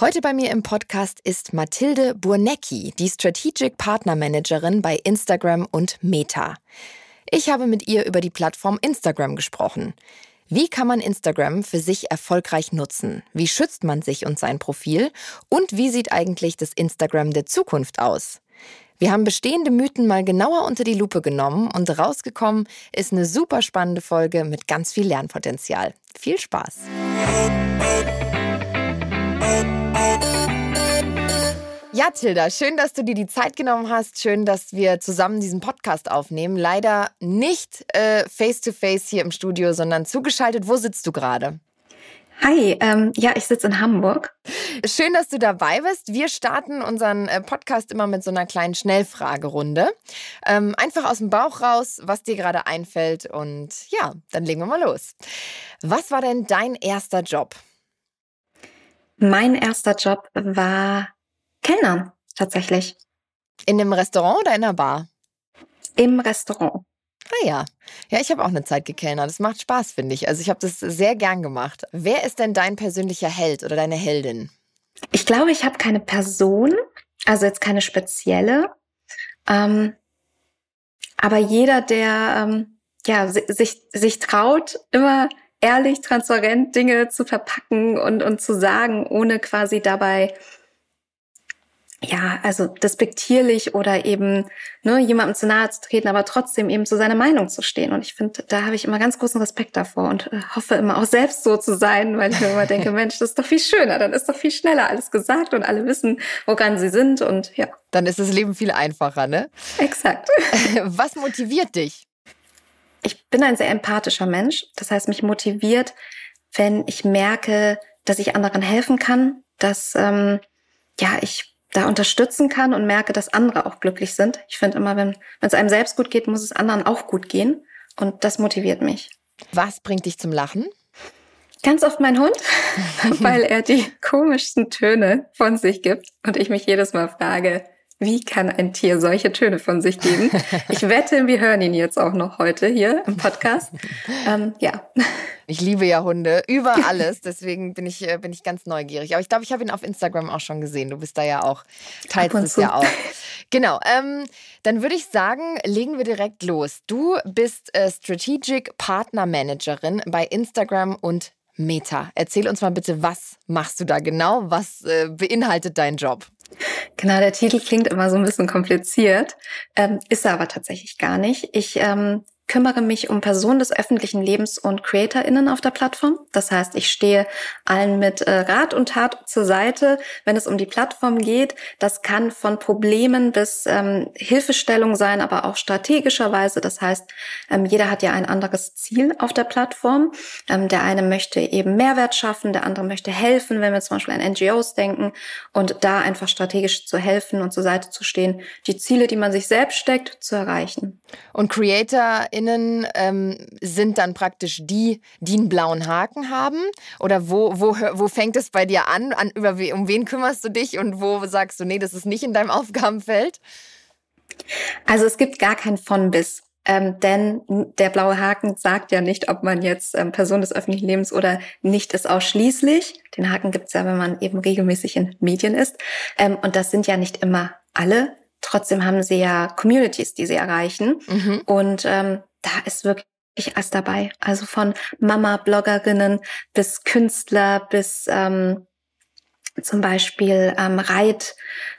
Heute bei mir im Podcast ist Mathilde Burnecki, die Strategic Partner Managerin bei Instagram und Meta. Ich habe mit ihr über die Plattform Instagram gesprochen. Wie kann man Instagram für sich erfolgreich nutzen? Wie schützt man sich und sein Profil? Und wie sieht eigentlich das Instagram der Zukunft aus? Wir haben bestehende Mythen mal genauer unter die Lupe genommen und rausgekommen ist eine super spannende Folge mit ganz viel Lernpotenzial. Viel Spaß! Ja, Tilda, schön, dass du dir die Zeit genommen hast. Schön, dass wir zusammen diesen Podcast aufnehmen. Leider nicht face to face hier im Studio, sondern zugeschaltet. Wo sitzt du gerade? Hi, ähm, ja, ich sitze in Hamburg. Schön, dass du dabei bist. Wir starten unseren äh, Podcast immer mit so einer kleinen Schnellfragerunde. Ähm, einfach aus dem Bauch raus, was dir gerade einfällt. Und ja, dann legen wir mal los. Was war denn dein erster Job? Mein erster Job war Kellner, tatsächlich. In einem Restaurant oder in einer Bar? Im Restaurant. Ah ja. Ja, ich habe auch eine Zeit gekellnert. Das macht Spaß, finde ich. Also ich habe das sehr gern gemacht. Wer ist denn dein persönlicher Held oder deine Heldin? Ich glaube, ich habe keine Person, also jetzt keine spezielle. Ähm, aber jeder, der ähm, ja, sich, sich traut, immer ehrlich, transparent Dinge zu verpacken und, und zu sagen, ohne quasi dabei ja, also despektierlich oder eben ne, jemandem zu nahe zu treten, aber trotzdem eben zu seiner Meinung zu stehen. Und ich finde, da habe ich immer ganz großen Respekt davor und äh, hoffe immer auch selbst so zu sein, weil ich mir immer denke, Mensch, das ist doch viel schöner, dann ist doch viel schneller alles gesagt und alle wissen, woran sie sind und ja. Dann ist das Leben viel einfacher, ne? Exakt. Was motiviert dich? Ich bin ein sehr empathischer Mensch. Das heißt, mich motiviert, wenn ich merke, dass ich anderen helfen kann, dass ähm, ja ich da unterstützen kann und merke, dass andere auch glücklich sind. Ich finde immer, wenn es einem selbst gut geht, muss es anderen auch gut gehen. Und das motiviert mich. Was bringt dich zum Lachen? Ganz oft mein Hund, weil er die komischsten Töne von sich gibt und ich mich jedes Mal frage, wie kann ein Tier solche Töne von sich geben? Ich wette, wir hören ihn jetzt auch noch heute hier im Podcast. Ähm, ja. Ich liebe ja Hunde über alles, deswegen bin ich, äh, bin ich ganz neugierig. Aber ich glaube, ich habe ihn auf Instagram auch schon gesehen. Du bist da ja auch, teilst es ja auch. Genau, ähm, dann würde ich sagen, legen wir direkt los. Du bist äh, Strategic Partner Managerin bei Instagram und Meta. Erzähl uns mal bitte, was machst du da genau? Was äh, beinhaltet dein Job? Genau, der Titel klingt immer so ein bisschen kompliziert, ähm, ist er aber tatsächlich gar nicht. Ich ähm, kümmere mich um Personen des öffentlichen Lebens und CreatorInnen auf der Plattform. Das heißt, ich stehe allen mit äh, Rat und Tat zur Seite, wenn es um die Plattform geht. Das kann von Problemen bis ähm, Hilfestellung sein, aber auch strategischerweise. Das heißt, ähm, jeder hat ja ein anderes Ziel auf der Plattform. Ähm, der eine möchte eben Mehrwert schaffen, der andere möchte helfen, wenn wir zum Beispiel an NGOs denken und da einfach strategisch zu helfen und zur Seite zu stehen, die Ziele, die man sich selbst steckt, zu erreichen. Und Creator HörerInnen ähm, sind dann praktisch die, die einen blauen Haken haben? Oder wo, wo, wo fängt es bei dir an? an über, um wen kümmerst du dich und wo sagst du, nee, das ist nicht in deinem Aufgabenfeld? Also es gibt gar kein von bis. Ähm, denn der blaue Haken sagt ja nicht, ob man jetzt ähm, Person des öffentlichen Lebens oder nicht ist ausschließlich. Den Haken gibt es ja, wenn man eben regelmäßig in Medien ist. Ähm, und das sind ja nicht immer alle. Trotzdem haben sie ja Communities, die sie erreichen. Mhm. Und ähm, da ist wirklich alles dabei. Also von Mama-Bloggerinnen bis Künstler bis ähm, zum Beispiel ähm, Reit.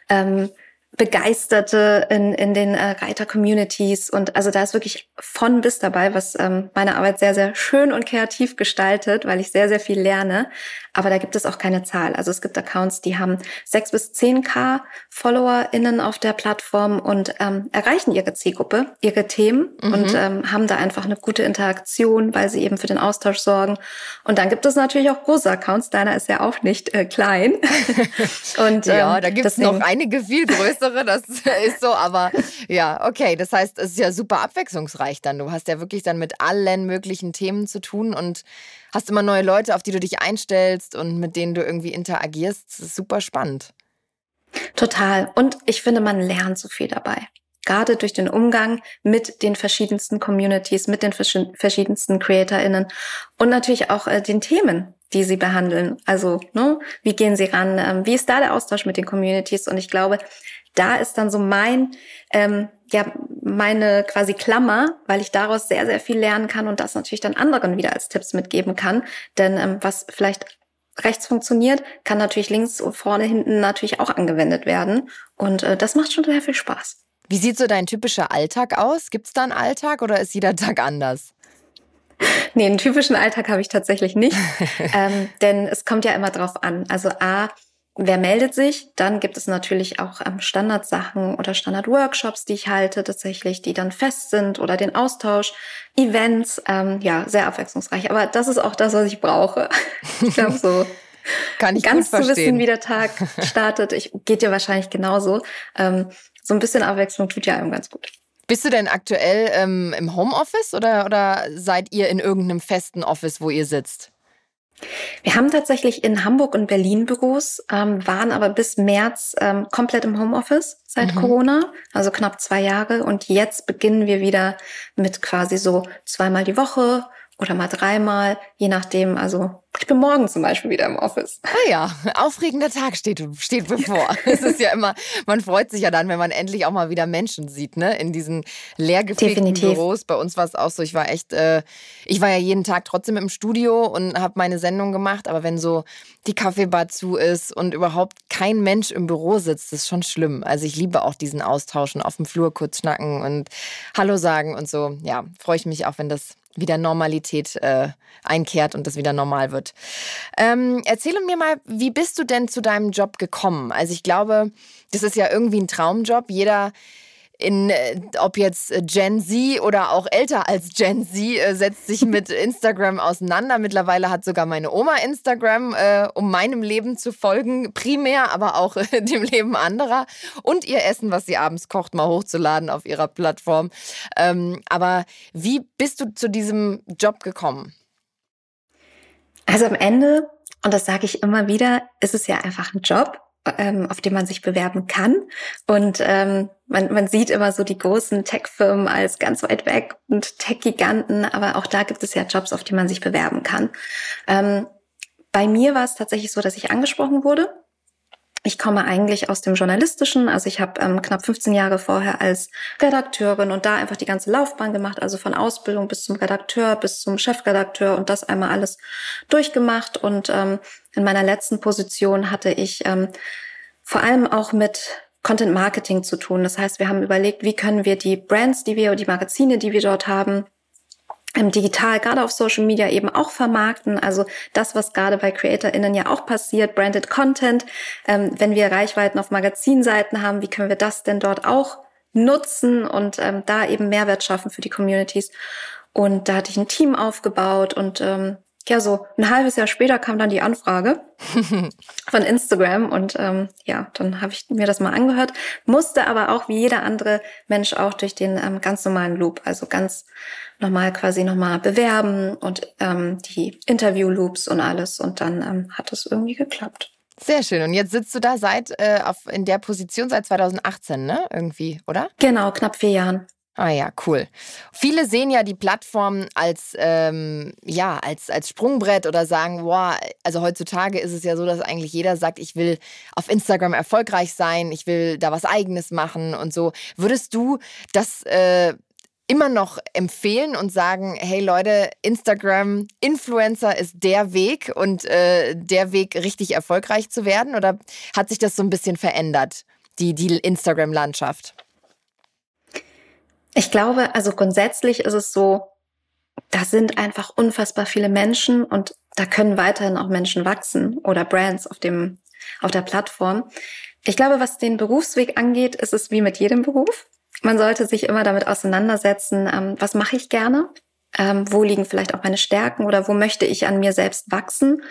Ähm, Begeisterte in, in den äh, Reiter-Communities. Und also da ist wirklich von bis dabei, was ähm, meine Arbeit sehr, sehr schön und kreativ gestaltet, weil ich sehr, sehr viel lerne. Aber da gibt es auch keine Zahl. Also es gibt Accounts, die haben sechs bis zehn K FollowerInnen auf der Plattform und ähm, erreichen ihre Zielgruppe, ihre Themen mhm. und ähm, haben da einfach eine gute Interaktion, weil sie eben für den Austausch sorgen. Und dann gibt es natürlich auch große Accounts. Deiner ist ja auch nicht äh, klein. und, ähm, ja, da gibt es noch einige viel größere, das ist so. Aber ja, okay. Das heißt, es ist ja super abwechslungsreich dann. Du hast ja wirklich dann mit allen möglichen Themen zu tun und hast immer neue Leute, auf die du dich einstellst und mit denen du irgendwie interagierst. Das ist super spannend. Total. Und ich finde, man lernt so viel dabei. Gerade durch den Umgang mit den verschiedensten Communities, mit den verschiedensten CreatorInnen und natürlich auch äh, den Themen. die sie behandeln. Also, ne, wie gehen sie ran? Ähm, wie ist da der Austausch mit den Communities? Und ich glaube, da ist dann so mein, ähm, ja, meine quasi Klammer, weil ich daraus sehr, sehr viel lernen kann und das natürlich dann anderen wieder als Tipps mitgeben kann. Denn ähm, was vielleicht rechts funktioniert, kann natürlich links und vorne, hinten natürlich auch angewendet werden. Und äh, das macht schon sehr viel Spaß. Wie sieht so dein typischer Alltag aus? Gibt es da einen Alltag oder ist jeder Tag anders? Nee, einen typischen Alltag habe ich tatsächlich nicht. ähm, denn es kommt ja immer drauf an. Also A, wer meldet sich? Dann gibt es natürlich auch ähm, Standardsachen oder Standardworkshops, die ich halte, tatsächlich, die dann fest sind oder den Austausch, Events, ähm, ja, sehr abwechslungsreich. Aber das ist auch das, was ich brauche. ich glaube so. Kann ich ganz zu wissen, wie der Tag startet. Ich, geht dir wahrscheinlich genauso. Ähm, so ein bisschen Abwechslung tut ja einem ganz gut. Bist du denn aktuell ähm, im Homeoffice oder, oder seid ihr in irgendeinem festen Office, wo ihr sitzt? Wir haben tatsächlich in Hamburg und Berlin Büros, ähm, waren aber bis März ähm, komplett im Homeoffice seit mhm. Corona, also knapp zwei Jahre. Und jetzt beginnen wir wieder mit quasi so zweimal die Woche oder mal dreimal, je nachdem. Also ich bin morgen zum Beispiel wieder im Office. Ah ja, aufregender Tag steht, steht bevor. es ist ja immer, man freut sich ja dann, wenn man endlich auch mal wieder Menschen sieht, ne? In diesen leergefegten Büros. Bei uns war es auch so, ich war echt, äh, ich war ja jeden Tag trotzdem im Studio und habe meine Sendung gemacht, aber wenn so die Kaffeebar zu ist und überhaupt kein Mensch im Büro sitzt, das ist schon schlimm. Also ich liebe auch diesen Austausch und auf dem Flur kurz schnacken und Hallo sagen und so. Ja, freue ich mich auch, wenn das wieder Normalität äh, einkehrt und das wieder normal wird. Ähm, erzähle mir mal, wie bist du denn zu deinem Job gekommen? Also ich glaube, das ist ja irgendwie ein Traumjob. Jeder in, äh, ob jetzt Gen Z oder auch älter als Gen Z, äh, setzt sich mit Instagram auseinander. Mittlerweile hat sogar meine Oma Instagram, äh, um meinem Leben zu folgen, primär, aber auch äh, dem Leben anderer und ihr Essen, was sie abends kocht, mal hochzuladen auf ihrer Plattform. Ähm, aber wie bist du zu diesem Job gekommen? Also am Ende, und das sage ich immer wieder, ist es ja einfach ein Job ähm, auf den man sich bewerben kann. Und ähm, man, man sieht immer so die großen Tech-Firmen als ganz weit weg und Tech-Giganten, aber auch da gibt es ja Jobs, auf die man sich bewerben kann. Ähm, bei mir war es tatsächlich so, dass ich angesprochen wurde ich komme eigentlich aus dem Journalistischen, also ich habe ähm, knapp 15 Jahre vorher als Redakteurin und da einfach die ganze Laufbahn gemacht, also von Ausbildung bis zum Redakteur, bis zum Chefredakteur und das einmal alles durchgemacht. Und ähm, in meiner letzten Position hatte ich ähm, vor allem auch mit Content Marketing zu tun. Das heißt, wir haben überlegt, wie können wir die Brands, die wir, die Magazine, die wir dort haben, digital, gerade auf Social Media eben auch vermarkten. Also das, was gerade bei CreatorInnen ja auch passiert, Branded Content. Ähm, wenn wir Reichweiten auf Magazinseiten haben, wie können wir das denn dort auch nutzen und ähm, da eben Mehrwert schaffen für die Communities? Und da hatte ich ein Team aufgebaut und ähm, ja, so ein halbes Jahr später kam dann die Anfrage von Instagram und ähm, ja, dann habe ich mir das mal angehört, musste aber auch wie jeder andere Mensch auch durch den ähm, ganz normalen Loop, also ganz nochmal quasi nochmal bewerben und ähm, die Interview-Loops und alles. Und dann ähm, hat es irgendwie geklappt. Sehr schön. Und jetzt sitzt du da seit äh, auf, in der Position seit 2018, ne? Irgendwie, oder? Genau, knapp vier Jahren. Ah ja, cool. Viele sehen ja die Plattform als ähm, ja als als Sprungbrett oder sagen, boah, also heutzutage ist es ja so, dass eigentlich jeder sagt, ich will auf Instagram erfolgreich sein, ich will da was Eigenes machen und so. Würdest du das äh, immer noch empfehlen und sagen, hey Leute, Instagram Influencer ist der Weg und äh, der Weg richtig erfolgreich zu werden? Oder hat sich das so ein bisschen verändert, die, die Instagram-Landschaft? Ich glaube, also grundsätzlich ist es so, da sind einfach unfassbar viele Menschen und da können weiterhin auch Menschen wachsen oder Brands auf dem, auf der Plattform. Ich glaube, was den Berufsweg angeht, ist es wie mit jedem Beruf man sollte sich immer damit auseinandersetzen, ähm, was mache ich gerne, ähm, wo liegen vielleicht auch meine Stärken oder wo möchte ich an mir selbst wachsen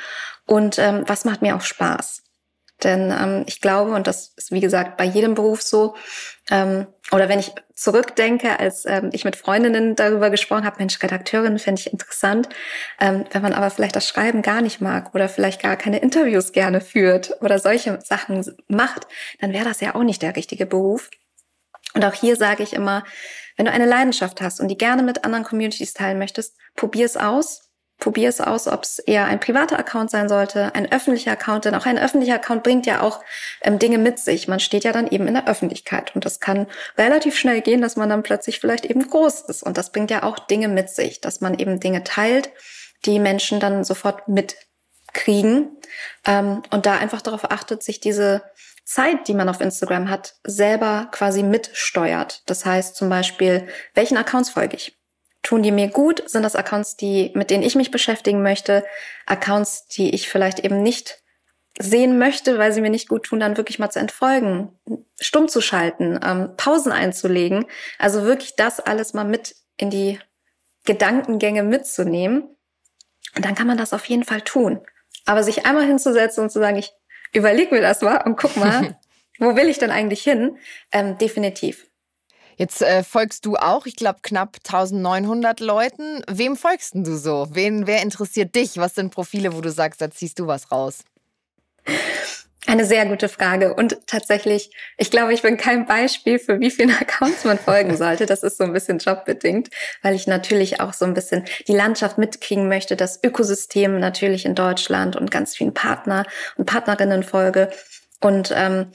und ähm, was macht mir auch Spaß. Denn ähm, ich glaube, und das ist wie gesagt bei jedem Beruf so, ähm, oder wenn ich zurückdenke, als ähm, ich mit Freundinnen darüber gesprochen habe, Mensch, Redakteurin finde ich interessant, ähm, wenn man aber vielleicht das Schreiben gar nicht mag oder vielleicht gar keine Interviews gerne führt oder solche Sachen macht, dann wäre das ja auch nicht der richtige Beruf. Und auch hier sage ich immer, wenn du eine Leidenschaft hast und die gerne mit anderen Communities teilen möchtest, probier es aus. Probiere es aus, ob es eher ein privater Account sein sollte, ein öffentlicher Account, denn auch ein öffentlicher Account bringt ja auch ähm, Dinge mit sich. Man steht ja dann eben in der Öffentlichkeit und das kann relativ schnell gehen, dass man dann plötzlich vielleicht eben groß ist und das bringt ja auch Dinge mit sich, dass man eben Dinge teilt, die Menschen dann sofort mitkriegen ähm, und da einfach darauf achtet, sich diese Zeit, die man auf Instagram hat, selber quasi mitsteuert. Das heißt zum Beispiel, welchen Accounts folge ich? Tun die mir gut? Sind das Accounts, die, mit denen ich mich beschäftigen möchte? Accounts, die ich vielleicht eben nicht sehen möchte, weil sie mir nicht gut tun, dann wirklich mal zu entfolgen, stumm zu schalten, ähm, Pausen einzulegen. Also wirklich das alles mal mit in die Gedankengänge mitzunehmen. Und dann kann man das auf jeden Fall tun. Aber sich einmal hinzusetzen und zu sagen, ich überleg mir das mal und guck mal, wo will ich denn eigentlich hin? Ähm, definitiv. Jetzt äh, folgst du auch, ich glaube, knapp 1900 Leuten. Wem folgst du so? Wen, wer interessiert dich? Was sind Profile, wo du sagst, da ziehst du was raus? Eine sehr gute Frage. Und tatsächlich, ich glaube, ich bin kein Beispiel für wie vielen Accounts man folgen sollte. Das ist so ein bisschen jobbedingt, weil ich natürlich auch so ein bisschen die Landschaft mitkriegen möchte, das Ökosystem natürlich in Deutschland und ganz vielen Partner und Partnerinnen folge und ähm,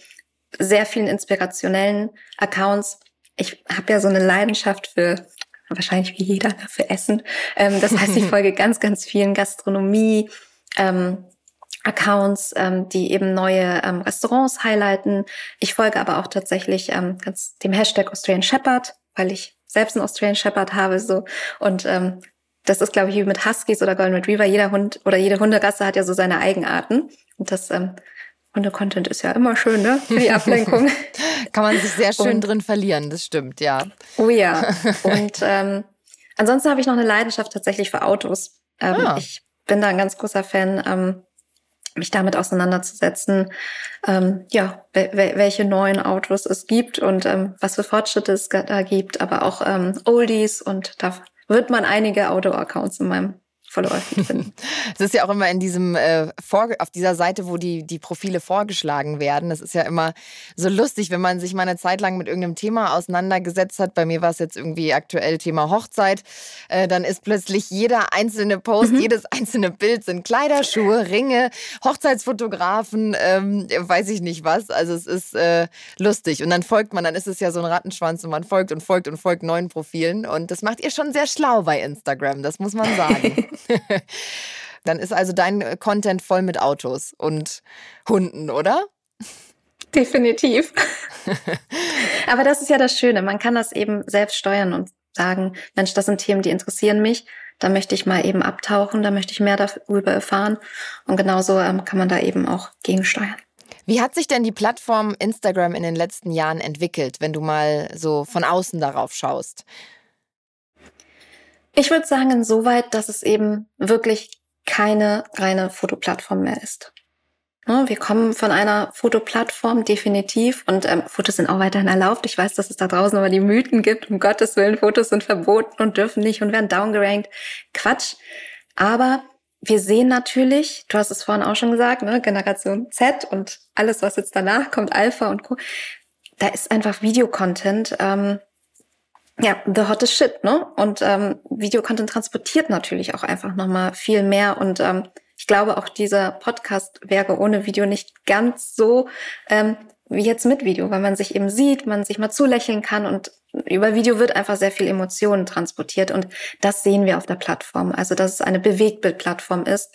sehr vielen inspirationellen Accounts ich habe ja so eine Leidenschaft für wahrscheinlich wie jeder für Essen. Ähm, das heißt, ich folge ganz, ganz vielen Gastronomie. Ähm, Accounts, ähm, die eben neue ähm, Restaurants highlighten. Ich folge aber auch tatsächlich ähm, ganz dem Hashtag Australian Shepherd, weil ich selbst einen Australian Shepherd habe so und ähm, das ist glaube ich wie mit Huskies oder Golden Retriever. Jeder Hund oder jede Hunderasse hat ja so seine Eigenarten und das ähm, Hunde-Content ist ja immer schön, ne? Für die Ablenkung. Kann man sich sehr schön und, drin verlieren, das stimmt, ja. Oh ja. Und ähm, ansonsten habe ich noch eine Leidenschaft tatsächlich für Autos. Ähm, ah. Ich bin da ein ganz großer Fan, ähm, mich damit auseinanderzusetzen, ähm, ja, welche neuen Autos es gibt und ähm, was für Fortschritte es da gibt, aber auch ähm, Oldies und da wird man einige Auto-Accounts in meinem verläufig finden. Es ist ja auch immer in diesem äh, vor, auf dieser Seite, wo die, die Profile vorgeschlagen werden. Das ist ja immer so lustig, wenn man sich mal eine Zeit lang mit irgendeinem Thema auseinandergesetzt hat. Bei mir war es jetzt irgendwie aktuell Thema Hochzeit. Äh, dann ist plötzlich jeder einzelne Post, mhm. jedes einzelne Bild sind Kleider, Schuhe, Ringe, Hochzeitsfotografen, ähm, weiß ich nicht was. Also es ist äh, lustig. Und dann folgt man, dann ist es ja so ein Rattenschwanz und man folgt und folgt und folgt neuen Profilen. Und das macht ihr schon sehr schlau bei Instagram, das muss man sagen. Dann ist also dein Content voll mit Autos und Hunden, oder? Definitiv. Aber das ist ja das Schöne. Man kann das eben selbst steuern und sagen, Mensch, das sind Themen, die interessieren mich. Da möchte ich mal eben abtauchen, da möchte ich mehr darüber erfahren. Und genauso ähm, kann man da eben auch gegensteuern. Wie hat sich denn die Plattform Instagram in den letzten Jahren entwickelt, wenn du mal so von außen darauf schaust? Ich würde sagen, insoweit, dass es eben wirklich keine reine Fotoplattform mehr ist. Ne, wir kommen von einer Fotoplattform definitiv und ähm, Fotos sind auch weiterhin erlaubt. Ich weiß, dass es da draußen aber die Mythen gibt, um Gottes Willen, Fotos sind verboten und dürfen nicht und werden downgerankt. Quatsch. Aber wir sehen natürlich, du hast es vorhin auch schon gesagt, ne, Generation Z und alles, was jetzt danach kommt, Alpha und Co. Da ist einfach Videocontent, ähm, ja, the hottest shit, ne? Und ähm, Videocontent transportiert natürlich auch einfach nochmal viel mehr. Und ähm, ich glaube, auch dieser Podcast wäre ohne Video nicht ganz so ähm, wie jetzt mit Video, weil man sich eben sieht, man sich mal zulächeln kann und über Video wird einfach sehr viel Emotionen transportiert und das sehen wir auf der Plattform. Also dass es eine Bewegtbildplattform ist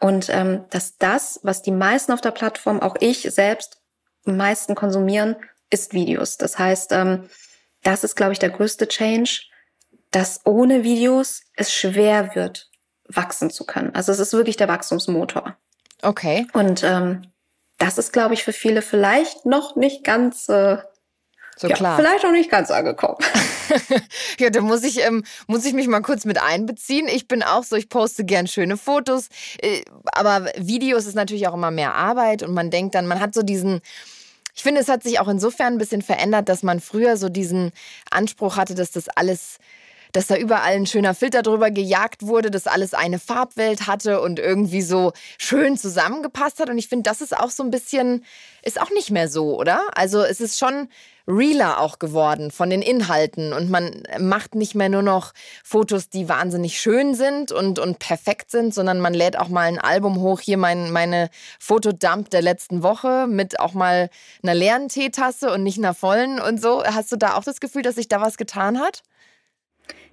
und ähm, dass das, was die meisten auf der Plattform, auch ich selbst, am meisten konsumieren, ist Videos. Das heißt, ähm, das ist, glaube ich, der größte Change, dass ohne Videos es schwer wird, wachsen zu können. Also es ist wirklich der Wachstumsmotor. Okay. Und ähm, das ist, glaube ich, für viele vielleicht noch nicht ganz äh, so ja, klar. Vielleicht noch nicht ganz angekommen. ja, da muss ich, ähm, muss ich mich mal kurz mit einbeziehen. Ich bin auch so, ich poste gern schöne Fotos, äh, aber Videos ist natürlich auch immer mehr Arbeit und man denkt dann, man hat so diesen, ich finde, es hat sich auch insofern ein bisschen verändert, dass man früher so diesen Anspruch hatte, dass das alles dass da überall ein schöner Filter drüber gejagt wurde, dass alles eine Farbwelt hatte und irgendwie so schön zusammengepasst hat. Und ich finde, das ist auch so ein bisschen, ist auch nicht mehr so, oder? Also es ist schon realer auch geworden von den Inhalten und man macht nicht mehr nur noch Fotos, die wahnsinnig schön sind und, und perfekt sind, sondern man lädt auch mal ein Album hoch, hier mein, meine Fotodump der letzten Woche mit auch mal einer leeren Teetasse und nicht einer vollen und so. Hast du da auch das Gefühl, dass sich da was getan hat?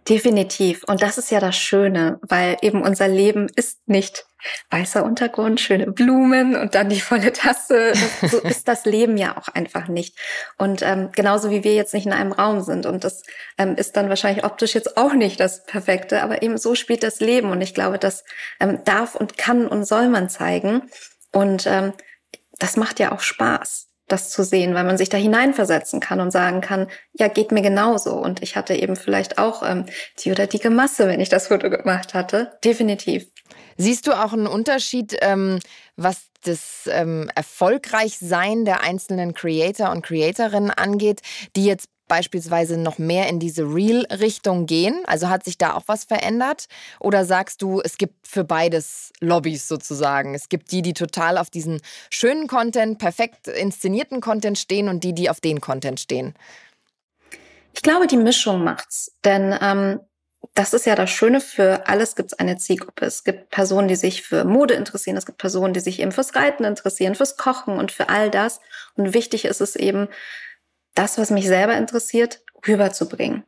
Definitiv. Und das ist ja das Schöne, weil eben unser Leben ist nicht weißer Untergrund, schöne Blumen und dann die volle Tasse. Das, so ist das Leben ja auch einfach nicht. Und ähm, genauso wie wir jetzt nicht in einem Raum sind. Und das ähm, ist dann wahrscheinlich optisch jetzt auch nicht das Perfekte, aber eben so spielt das Leben. Und ich glaube, das ähm, darf und kann und soll man zeigen. Und ähm, das macht ja auch Spaß das zu sehen, weil man sich da hineinversetzen kann und sagen kann, ja, geht mir genauso. Und ich hatte eben vielleicht auch ähm, die oder die Masse, wenn ich das Foto gemacht hatte. Definitiv. Siehst du auch einen Unterschied, ähm, was das ähm, Erfolgreichsein der einzelnen Creator und Creatorinnen angeht, die jetzt beispielsweise noch mehr in diese Real-Richtung gehen? Also hat sich da auch was verändert? Oder sagst du, es gibt für beides Lobbys sozusagen? Es gibt die, die total auf diesen schönen Content, perfekt inszenierten Content stehen und die, die auf den Content stehen? Ich glaube, die Mischung macht's. Denn ähm, das ist ja das Schöne, für alles gibt es eine Zielgruppe. Es gibt Personen, die sich für Mode interessieren, es gibt Personen, die sich eben fürs Reiten interessieren, fürs Kochen und für all das. Und wichtig ist es eben, das, was mich selber interessiert, rüberzubringen.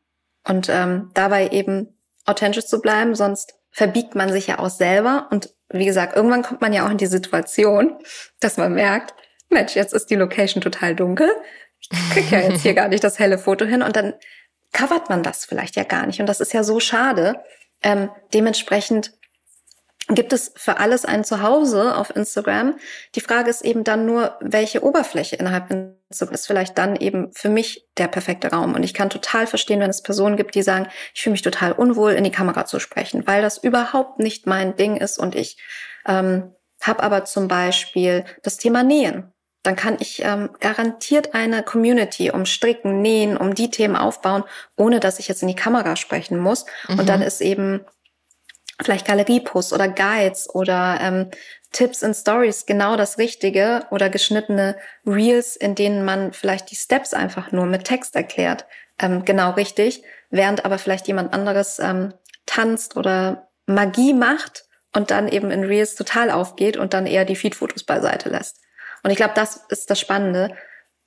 Und ähm, dabei eben authentisch zu bleiben, sonst verbiegt man sich ja auch selber. Und wie gesagt, irgendwann kommt man ja auch in die Situation, dass man merkt, Mensch, jetzt ist die Location total dunkel. Ich krieg ja jetzt hier gar nicht das helle Foto hin. Und dann covert man das vielleicht ja gar nicht. Und das ist ja so schade. Ähm, dementsprechend gibt es für alles ein Zuhause auf Instagram. Die Frage ist eben dann nur, welche Oberfläche innerhalb Instagram ist vielleicht dann eben für mich der perfekte Raum. Und ich kann total verstehen, wenn es Personen gibt, die sagen, ich fühle mich total unwohl, in die Kamera zu sprechen, weil das überhaupt nicht mein Ding ist und ich ähm, habe aber zum Beispiel das Thema Nähen. Dann kann ich ähm, garantiert eine Community um Stricken, Nähen, um die Themen aufbauen, ohne dass ich jetzt in die Kamera sprechen muss. Mhm. Und dann ist eben vielleicht Galerieposts oder Guides oder ähm, Tipps in Stories genau das Richtige oder geschnittene Reels, in denen man vielleicht die Steps einfach nur mit Text erklärt, ähm, genau richtig, während aber vielleicht jemand anderes ähm, tanzt oder Magie macht und dann eben in Reels total aufgeht und dann eher die Feed-Fotos beiseite lässt. Und ich glaube, das ist das Spannende,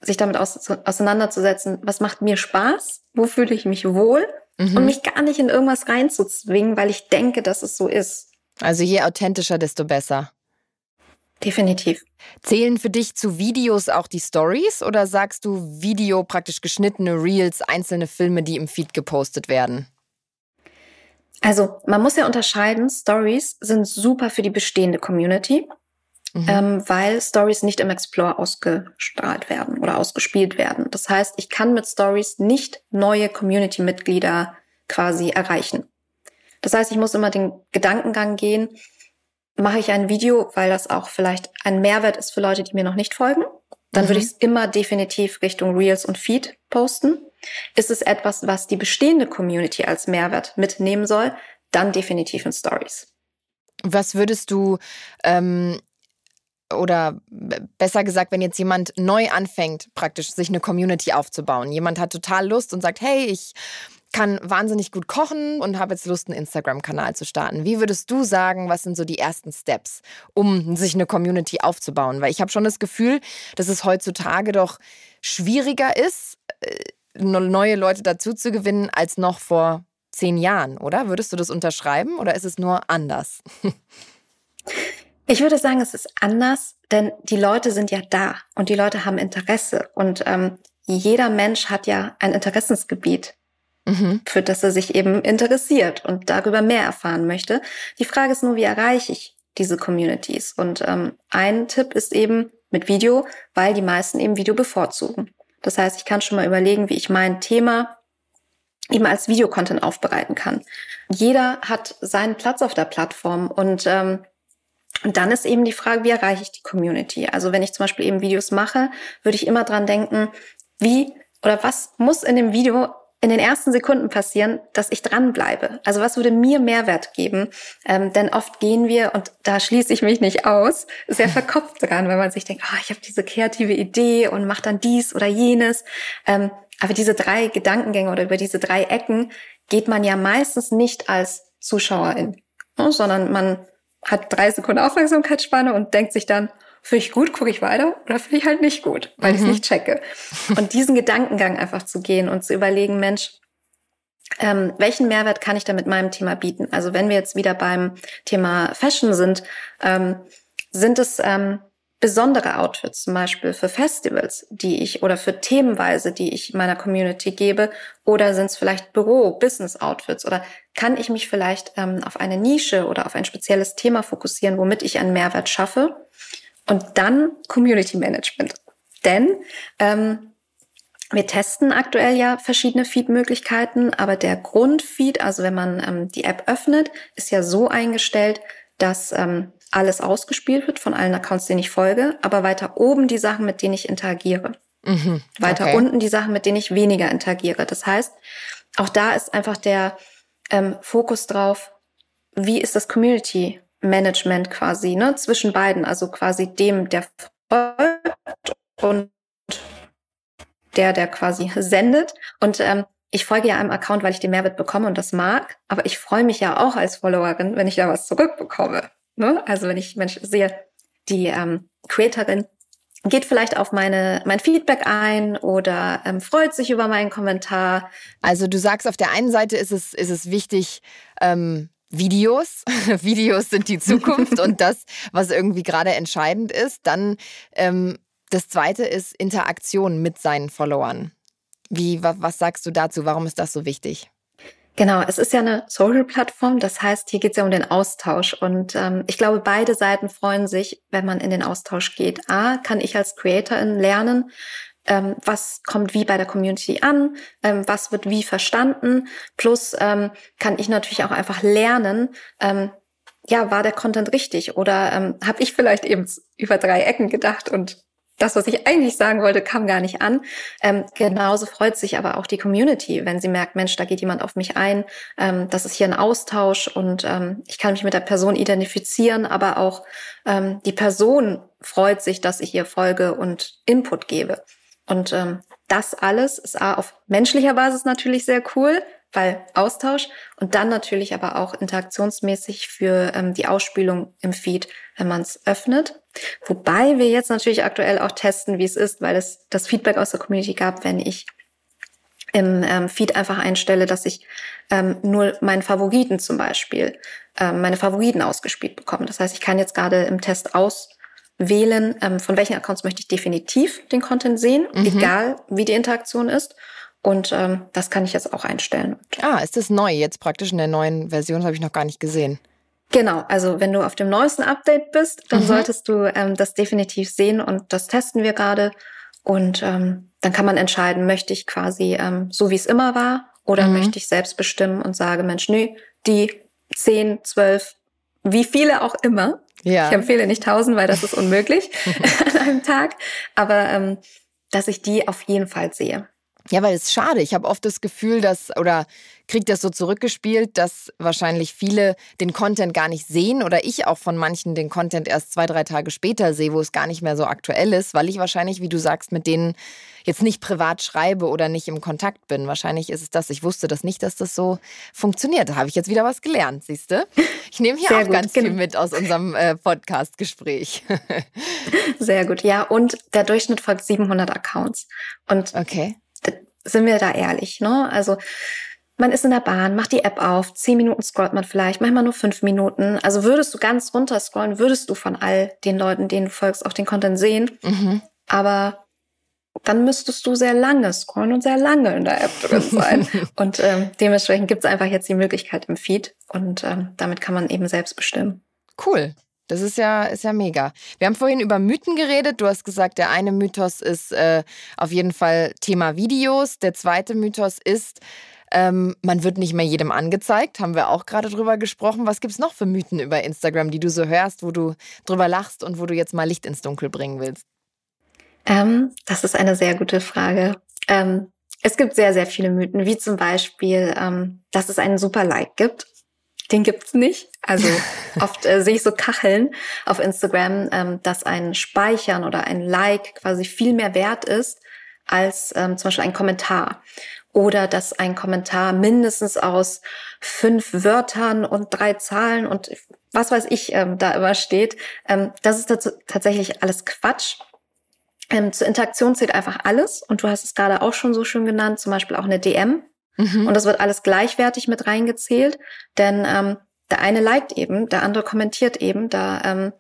sich damit auseinanderzusetzen, was macht mir Spaß, wo fühle ich mich wohl mhm. und mich gar nicht in irgendwas reinzuzwingen, weil ich denke, dass es so ist. Also je authentischer, desto besser. Definitiv. Zählen für dich zu Videos auch die Stories oder sagst du Video praktisch geschnittene Reels, einzelne Filme, die im Feed gepostet werden? Also man muss ja unterscheiden, Stories sind super für die bestehende Community mhm. ähm, weil Stories nicht im Explore ausgestrahlt werden oder ausgespielt werden. Das heißt, ich kann mit Stories nicht neue Community-Mitglieder quasi erreichen. Das heißt, ich muss immer den Gedankengang gehen, mache ich ein Video, weil das auch vielleicht ein Mehrwert ist für Leute, die mir noch nicht folgen. Dann mhm. würde ich es immer definitiv Richtung Reels und Feed posten. Ist es etwas, was die bestehende Community als Mehrwert mitnehmen soll, dann definitiv in Stories. Was würdest du ähm, oder besser gesagt, wenn jetzt jemand neu anfängt, praktisch sich eine Community aufzubauen. Jemand hat total Lust und sagt, hey, ich kann wahnsinnig gut kochen und habe jetzt Lust, einen Instagram-Kanal zu starten. Wie würdest du sagen, was sind so die ersten Steps, um sich eine Community aufzubauen? Weil ich habe schon das Gefühl, dass es heutzutage doch schwieriger ist, äh, neue Leute dazu zu gewinnen, als noch vor zehn Jahren, oder? Würdest du das unterschreiben oder ist es nur anders? Ich würde sagen, es ist anders, denn die Leute sind ja da und die Leute haben Interesse und ähm, jeder Mensch hat ja ein Interessensgebiet, mhm. für das er sich eben interessiert und darüber mehr erfahren möchte. Die Frage ist nur, wie erreiche ich diese Communities? Und ähm, ein Tipp ist eben mit Video, weil die meisten eben Video bevorzugen. Das heißt, ich kann schon mal überlegen, wie ich mein Thema eben als Videocontent aufbereiten kann. Jeder hat seinen Platz auf der Plattform und ähm, und dann ist eben die Frage, wie erreiche ich die Community? Also wenn ich zum Beispiel eben Videos mache, würde ich immer dran denken, wie oder was muss in dem Video in den ersten Sekunden passieren, dass ich dranbleibe? Also was würde mir Mehrwert geben? Ähm, denn oft gehen wir, und da schließe ich mich nicht aus, sehr verkopft dran, wenn man sich denkt, oh, ich habe diese kreative Idee und mache dann dies oder jenes. Ähm, aber diese drei Gedankengänge oder über diese drei Ecken geht man ja meistens nicht als Zuschauerin, ne, sondern man hat drei Sekunden Aufmerksamkeitsspanne und denkt sich dann, finde ich gut, gucke ich weiter oder finde ich halt nicht gut, weil mhm. ich es nicht checke. Und diesen Gedankengang einfach zu gehen und zu überlegen, Mensch, ähm, welchen Mehrwert kann ich da mit meinem Thema bieten? Also wenn wir jetzt wieder beim Thema Fashion sind, ähm, sind es ähm, besondere Outfits, zum Beispiel für Festivals, die ich oder für Themenweise, die ich meiner Community gebe, oder sind es vielleicht Büro, Business Outfits oder kann ich mich vielleicht ähm, auf eine Nische oder auf ein spezielles Thema fokussieren, womit ich einen Mehrwert schaffe? Und dann Community Management. Denn ähm, wir testen aktuell ja verschiedene Feed-Möglichkeiten, aber der Grundfeed, also wenn man ähm, die App öffnet, ist ja so eingestellt, dass ähm, alles ausgespielt wird von allen Accounts, denen ich folge, aber weiter oben die Sachen, mit denen ich interagiere. Mhm, weiter okay. unten die Sachen, mit denen ich weniger interagiere. Das heißt, auch da ist einfach der ähm, Fokus drauf, wie ist das Community Management quasi, ne, zwischen beiden, also quasi dem, der folgt und der, der quasi sendet. Und ähm, ich folge ja einem Account, weil ich den Mehrwert bekomme und das mag, aber ich freue mich ja auch als Followerin, wenn ich da was zurückbekomme. Ne? Also wenn ich Mensch sehe, die ähm, Creatorin geht vielleicht auf meine mein Feedback ein oder ähm, freut sich über meinen Kommentar. Also du sagst, auf der einen Seite ist es ist es wichtig, ähm, Videos. Videos sind die Zukunft und das, was irgendwie gerade entscheidend ist. Dann ähm, das zweite ist Interaktion mit seinen Followern. Wie, was, was sagst du dazu? Warum ist das so wichtig? Genau, es ist ja eine Social-Plattform, das heißt, hier geht es ja um den Austausch. Und ähm, ich glaube, beide Seiten freuen sich, wenn man in den Austausch geht. A, kann ich als Creatorin lernen, ähm, was kommt wie bei der Community an, ähm, was wird wie verstanden. Plus ähm, kann ich natürlich auch einfach lernen, ähm, ja, war der Content richtig oder ähm, habe ich vielleicht eben über drei Ecken gedacht und das, was ich eigentlich sagen wollte, kam gar nicht an. Ähm, genauso freut sich aber auch die Community, wenn sie merkt, Mensch, da geht jemand auf mich ein. Ähm, das ist hier ein Austausch und ähm, ich kann mich mit der Person identifizieren, aber auch ähm, die Person freut sich, dass ich ihr folge und Input gebe. Und ähm, das alles ist A, auf menschlicher Basis natürlich sehr cool, weil Austausch und dann natürlich aber auch interaktionsmäßig für ähm, die Ausspielung im Feed, wenn man es öffnet. Wobei wir jetzt natürlich aktuell auch testen, wie es ist, weil es das Feedback aus der Community gab, wenn ich im ähm, Feed einfach einstelle, dass ich ähm, nur meinen Favoriten zum Beispiel, ähm, meine Favoriten ausgespielt bekomme. Das heißt, ich kann jetzt gerade im Test aus wählen, ähm, von welchen Accounts möchte ich definitiv den Content sehen, mhm. egal wie die Interaktion ist. Und ähm, das kann ich jetzt auch einstellen. Ah, ist das neu jetzt praktisch in der neuen Version? Das habe ich noch gar nicht gesehen. Genau, also wenn du auf dem neuesten Update bist, dann mhm. solltest du ähm, das definitiv sehen und das testen wir gerade. Und ähm, dann kann man entscheiden, möchte ich quasi ähm, so wie es immer war oder mhm. möchte ich selbst bestimmen und sage, Mensch, nö, die 10, 12, wie viele auch immer, ja. Ich empfehle nicht tausend, weil das ist unmöglich an einem Tag. Aber ähm, dass ich die auf jeden Fall sehe. Ja, weil es ist schade. Ich habe oft das Gefühl, dass, oder kriege das so zurückgespielt, dass wahrscheinlich viele den Content gar nicht sehen oder ich auch von manchen den Content erst zwei, drei Tage später sehe, wo es gar nicht mehr so aktuell ist, weil ich wahrscheinlich, wie du sagst, mit denen jetzt nicht privat schreibe oder nicht im Kontakt bin. Wahrscheinlich ist es das. Ich wusste das nicht, dass das so funktioniert. Da habe ich jetzt wieder was gelernt, siehst du? Ich nehme hier Sehr auch gut, ganz genau. viel mit aus unserem äh, Podcast-Gespräch. Sehr gut, ja. Und der Durchschnitt folgt 700 Accounts. Und okay. sind wir da ehrlich, ne? Also man ist in der Bahn, macht die App auf, zehn Minuten scrollt man vielleicht, manchmal nur fünf Minuten. Also würdest du ganz runter scrollen, würdest du von all den Leuten, denen du folgst, auch den Content sehen. Mhm. Aber dann müsstest du sehr lange scrollen und sehr lange in der App drin sein. und ähm, dementsprechend gibt es einfach jetzt die Möglichkeit im Feed und ähm, damit kann man eben selbst bestimmen. Cool. Das ist ja, ist ja mega. Wir haben vorhin über Mythen geredet. Du hast gesagt, der eine Mythos ist äh, auf jeden Fall Thema Videos. Der zweite Mythos ist, ähm, man wird nicht mehr jedem angezeigt. Haben wir auch gerade drüber gesprochen. Was gibt es noch für Mythen über Instagram, die du so hörst, wo du drüber lachst und wo du jetzt mal Licht ins Dunkel bringen willst? Ähm, das ist eine sehr gute Frage. Ähm, es gibt sehr, sehr viele Mythen, wie zum Beispiel, ähm, dass es einen super Like gibt. Den gibt's nicht. Also oft äh, sehe ich so Kacheln auf Instagram, ähm, dass ein Speichern oder ein Like quasi viel mehr wert ist als ähm, zum Beispiel ein Kommentar. Oder dass ein Kommentar mindestens aus fünf Wörtern und drei Zahlen und was weiß ich ähm, da immer steht. Ähm, das ist tatsächlich alles Quatsch. Ähm, zur Interaktion zählt einfach alles. Und du hast es gerade auch schon so schön genannt, zum Beispiel auch eine DM. Mhm. Und das wird alles gleichwertig mit reingezählt, denn ähm, der eine liked eben, der andere kommentiert eben, da ähm,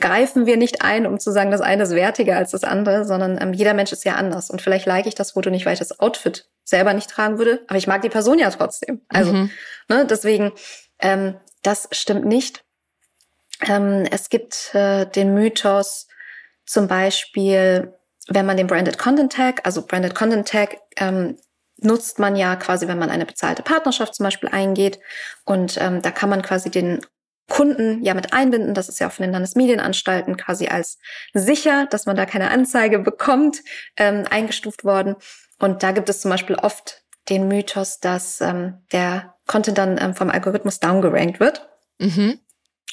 greifen wir nicht ein, um zu sagen, das eine ist wertiger als das andere, sondern ähm, jeder Mensch ist ja anders. Und vielleicht like ich das Foto nicht, weil ich das Outfit selber nicht tragen würde, aber ich mag die Person ja trotzdem. Also, mhm. ne, deswegen, ähm, das stimmt nicht. Ähm, es gibt äh, den Mythos zum Beispiel, wenn man den Branded Content Tag, also Branded Content Tag, ähm, nutzt man ja quasi, wenn man eine bezahlte Partnerschaft zum Beispiel eingeht. Und ähm, da kann man quasi den Kunden ja mit einbinden. Das ist ja auch von den Landesmedienanstalten quasi als sicher, dass man da keine Anzeige bekommt, ähm, eingestuft worden. Und da gibt es zum Beispiel oft den Mythos, dass ähm, der Content dann ähm, vom Algorithmus downgerankt wird. Mhm.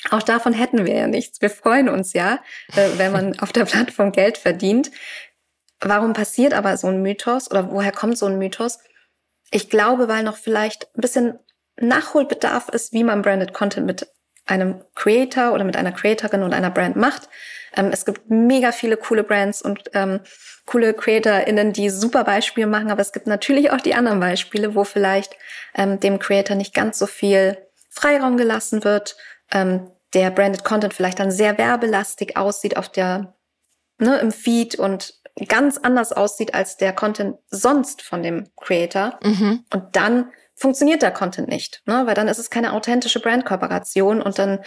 Auch davon hätten wir ja nichts. Wir freuen uns ja, äh, wenn man auf der Plattform Geld verdient. Warum passiert aber so ein Mythos oder woher kommt so ein Mythos? Ich glaube, weil noch vielleicht ein bisschen Nachholbedarf ist, wie man Branded Content mit einem Creator oder mit einer Creatorin und einer Brand macht. Ähm, es gibt mega viele coole Brands und ähm, coole CreatorInnen, die super Beispiele machen, aber es gibt natürlich auch die anderen Beispiele, wo vielleicht ähm, dem Creator nicht ganz so viel Freiraum gelassen wird, ähm, der Branded Content vielleicht dann sehr werbelastig aussieht auf der, ne, im Feed und ganz anders aussieht als der Content sonst von dem Creator. Mhm. Und dann funktioniert der Content nicht, ne? weil dann ist es keine authentische Brandkooperation und dann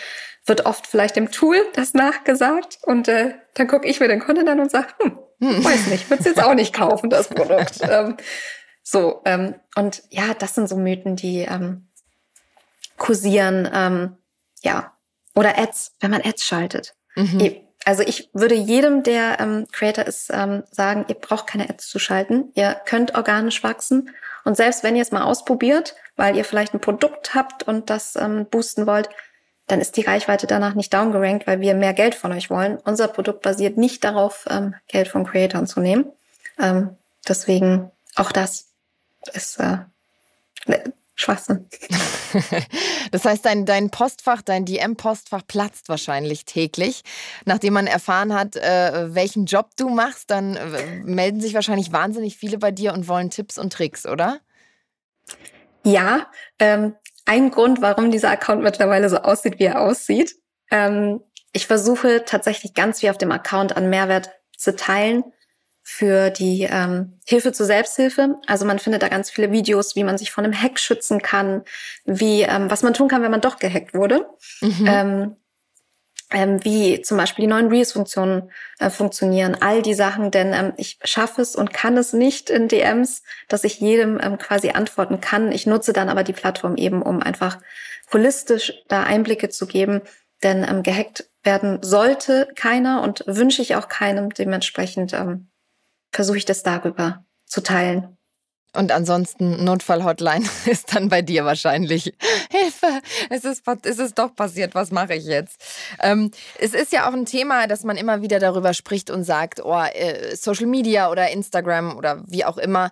wird oft vielleicht dem Tool das nachgesagt und äh, dann gucke ich mir den Content an und sage, hm, hm. weiß nicht, würde es jetzt auch nicht kaufen, das Produkt. ähm, so, ähm, und ja, das sind so Mythen, die ähm, kursieren, ähm, ja, oder Ads, wenn man Ads schaltet. Mhm. Also ich würde jedem, der ähm, Creator ist, ähm, sagen, ihr braucht keine Ads zu schalten. Ihr könnt organisch wachsen. Und selbst wenn ihr es mal ausprobiert, weil ihr vielleicht ein Produkt habt und das ähm, boosten wollt, dann ist die Reichweite danach nicht downgerankt, weil wir mehr Geld von euch wollen. Unser Produkt basiert nicht darauf, ähm, Geld von Creatoren zu nehmen. Ähm, deswegen auch das ist äh, Schwachsinn. das heißt, dein, dein Postfach, dein DM-Postfach platzt wahrscheinlich täglich. Nachdem man erfahren hat, äh, welchen Job du machst, dann äh, melden sich wahrscheinlich wahnsinnig viele bei dir und wollen Tipps und Tricks, oder? Ja, ähm, ein Grund, warum dieser Account mittlerweile so aussieht, wie er aussieht. Ähm, ich versuche tatsächlich ganz viel auf dem Account an Mehrwert zu teilen für die ähm, Hilfe zur Selbsthilfe. Also man findet da ganz viele Videos, wie man sich vor einem Hack schützen kann, wie ähm, was man tun kann, wenn man doch gehackt wurde. Mhm. Ähm, ähm, wie zum Beispiel die neuen Reels-Funktionen äh, funktionieren, all die Sachen, denn ähm, ich schaffe es und kann es nicht in DMs, dass ich jedem ähm, quasi antworten kann. Ich nutze dann aber die Plattform eben, um einfach holistisch da Einblicke zu geben, denn ähm, gehackt werden sollte keiner und wünsche ich auch keinem. Dementsprechend ähm, versuche ich das darüber zu teilen. Und ansonsten Notfallhotline ist dann bei dir wahrscheinlich. Hilfe, es ist, es ist doch passiert, was mache ich jetzt? Ähm, es ist ja auch ein Thema, dass man immer wieder darüber spricht und sagt, oh, äh, Social Media oder Instagram oder wie auch immer,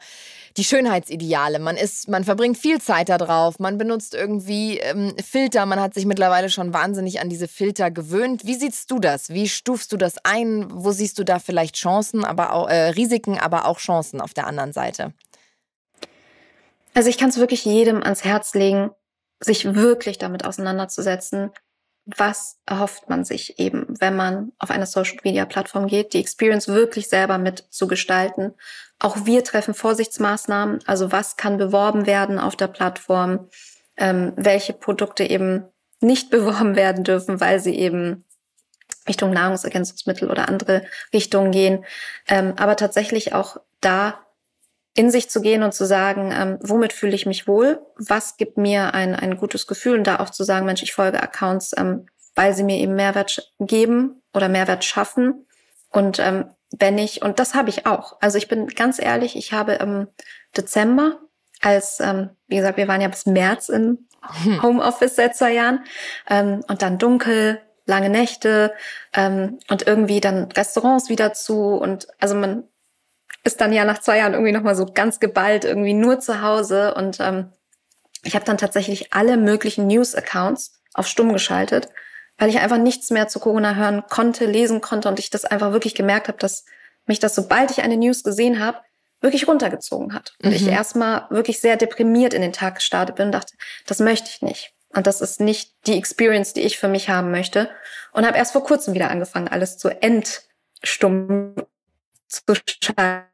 die Schönheitsideale. Man ist, man verbringt viel Zeit da drauf, man benutzt irgendwie ähm, Filter, man hat sich mittlerweile schon wahnsinnig an diese Filter gewöhnt. Wie siehst du das? Wie stufst du das ein? Wo siehst du da vielleicht Chancen, aber auch äh, Risiken, aber auch Chancen auf der anderen Seite? Also ich kann es wirklich jedem ans Herz legen, sich wirklich damit auseinanderzusetzen, was erhofft man sich eben, wenn man auf eine Social-Media-Plattform geht, die Experience wirklich selber mit zu gestalten. Auch wir treffen Vorsichtsmaßnahmen, also was kann beworben werden auf der Plattform, ähm, welche Produkte eben nicht beworben werden dürfen, weil sie eben Richtung Nahrungsergänzungsmittel oder andere Richtungen gehen. Ähm, aber tatsächlich auch da in sich zu gehen und zu sagen, ähm, womit fühle ich mich wohl, was gibt mir ein, ein gutes Gefühl und da auch zu sagen, Mensch, ich folge Accounts, ähm, weil sie mir eben Mehrwert geben oder Mehrwert schaffen und ähm, wenn ich, und das habe ich auch. Also ich bin ganz ehrlich, ich habe im Dezember, als, ähm, wie gesagt, wir waren ja bis März in hm. Homeoffice seit zwei Jahren, ähm, und dann dunkel, lange Nächte ähm, und irgendwie dann Restaurants wieder zu und also man ist dann ja nach zwei Jahren irgendwie nochmal so ganz geballt irgendwie nur zu Hause und ähm, ich habe dann tatsächlich alle möglichen News-Accounts auf stumm geschaltet, weil ich einfach nichts mehr zu Corona hören konnte, lesen konnte und ich das einfach wirklich gemerkt habe, dass mich das, sobald ich eine News gesehen habe, wirklich runtergezogen hat. Und mhm. ich erstmal wirklich sehr deprimiert in den Tag gestartet bin und dachte, das möchte ich nicht. Und das ist nicht die Experience, die ich für mich haben möchte. Und habe erst vor kurzem wieder angefangen, alles zu entstummen zu schalten,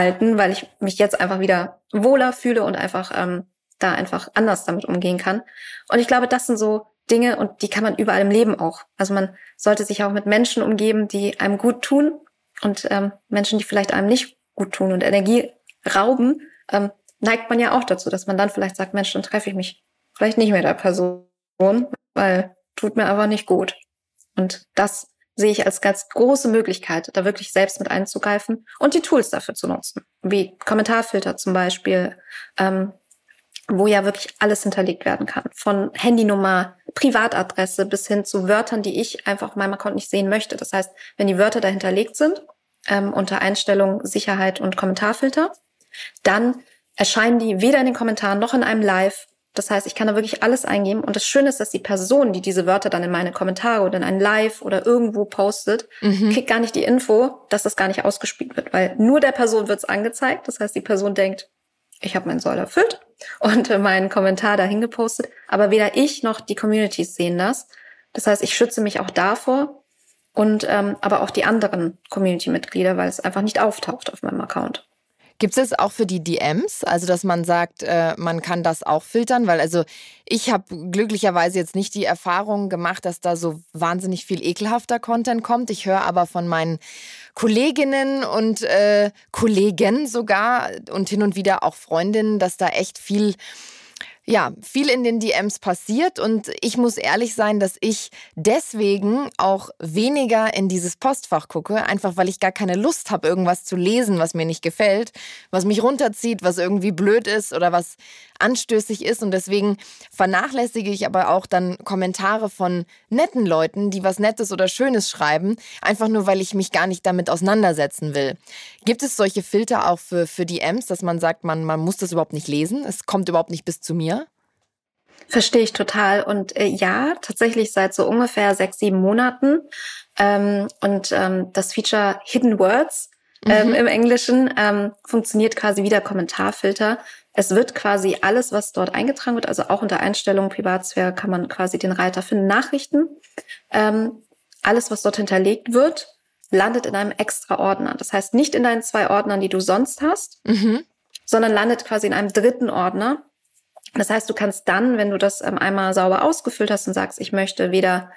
weil ich mich jetzt einfach wieder wohler fühle und einfach ähm, da einfach anders damit umgehen kann. Und ich glaube, das sind so Dinge und die kann man überall im Leben auch. Also man sollte sich auch mit Menschen umgeben, die einem gut tun und ähm, Menschen, die vielleicht einem nicht gut tun und Energie rauben, ähm, neigt man ja auch dazu, dass man dann vielleicht sagt, Mensch, dann treffe ich mich vielleicht nicht mit der Person, weil tut mir einfach nicht gut. Und das sehe ich als ganz große Möglichkeit, da wirklich selbst mit einzugreifen und die Tools dafür zu nutzen, wie Kommentarfilter zum Beispiel, ähm, wo ja wirklich alles hinterlegt werden kann, von Handynummer, Privatadresse bis hin zu Wörtern, die ich einfach auf meinem Account nicht sehen möchte. Das heißt, wenn die Wörter da hinterlegt sind, ähm, unter Einstellung Sicherheit und Kommentarfilter, dann erscheinen die weder in den Kommentaren noch in einem Live das heißt, ich kann da wirklich alles eingeben. Und das Schöne ist, dass die Person, die diese Wörter dann in meine Kommentare oder in ein Live oder irgendwo postet, mhm. kriegt gar nicht die Info, dass das gar nicht ausgespielt wird. Weil nur der Person wird es angezeigt. Das heißt, die Person denkt, ich habe meinen Soll erfüllt und meinen Kommentar dahin gepostet. Aber weder ich noch die Communities sehen das. Das heißt, ich schütze mich auch davor und ähm, aber auch die anderen Community-Mitglieder, weil es einfach nicht auftaucht auf meinem Account. Gibt es auch für die DMs, also dass man sagt, äh, man kann das auch filtern? Weil also ich habe glücklicherweise jetzt nicht die Erfahrung gemacht, dass da so wahnsinnig viel ekelhafter Content kommt. Ich höre aber von meinen Kolleginnen und äh, Kollegen sogar und hin und wieder auch Freundinnen, dass da echt viel ja, viel in den DMs passiert und ich muss ehrlich sein, dass ich deswegen auch weniger in dieses Postfach gucke, einfach weil ich gar keine Lust habe, irgendwas zu lesen, was mir nicht gefällt, was mich runterzieht, was irgendwie blöd ist oder was anstößig ist und deswegen vernachlässige ich aber auch dann Kommentare von netten Leuten, die was Nettes oder Schönes schreiben, einfach nur, weil ich mich gar nicht damit auseinandersetzen will. Gibt es solche Filter auch für, für DMs, dass man sagt, man, man muss das überhaupt nicht lesen, es kommt überhaupt nicht bis zu mir? Verstehe ich total. Und äh, ja, tatsächlich seit so ungefähr sechs, sieben Monaten. Ähm, und ähm, das Feature Hidden Words ähm, mhm. im Englischen ähm, funktioniert quasi wie der Kommentarfilter. Es wird quasi alles, was dort eingetragen wird, also auch unter Einstellungen Privatsphäre kann man quasi den Reiter finden, Nachrichten. Ähm, alles, was dort hinterlegt wird, landet in einem extra Ordner. Das heißt nicht in deinen zwei Ordnern, die du sonst hast, mhm. sondern landet quasi in einem dritten Ordner. Das heißt, du kannst dann, wenn du das ähm, einmal sauber ausgefüllt hast und sagst, ich möchte weder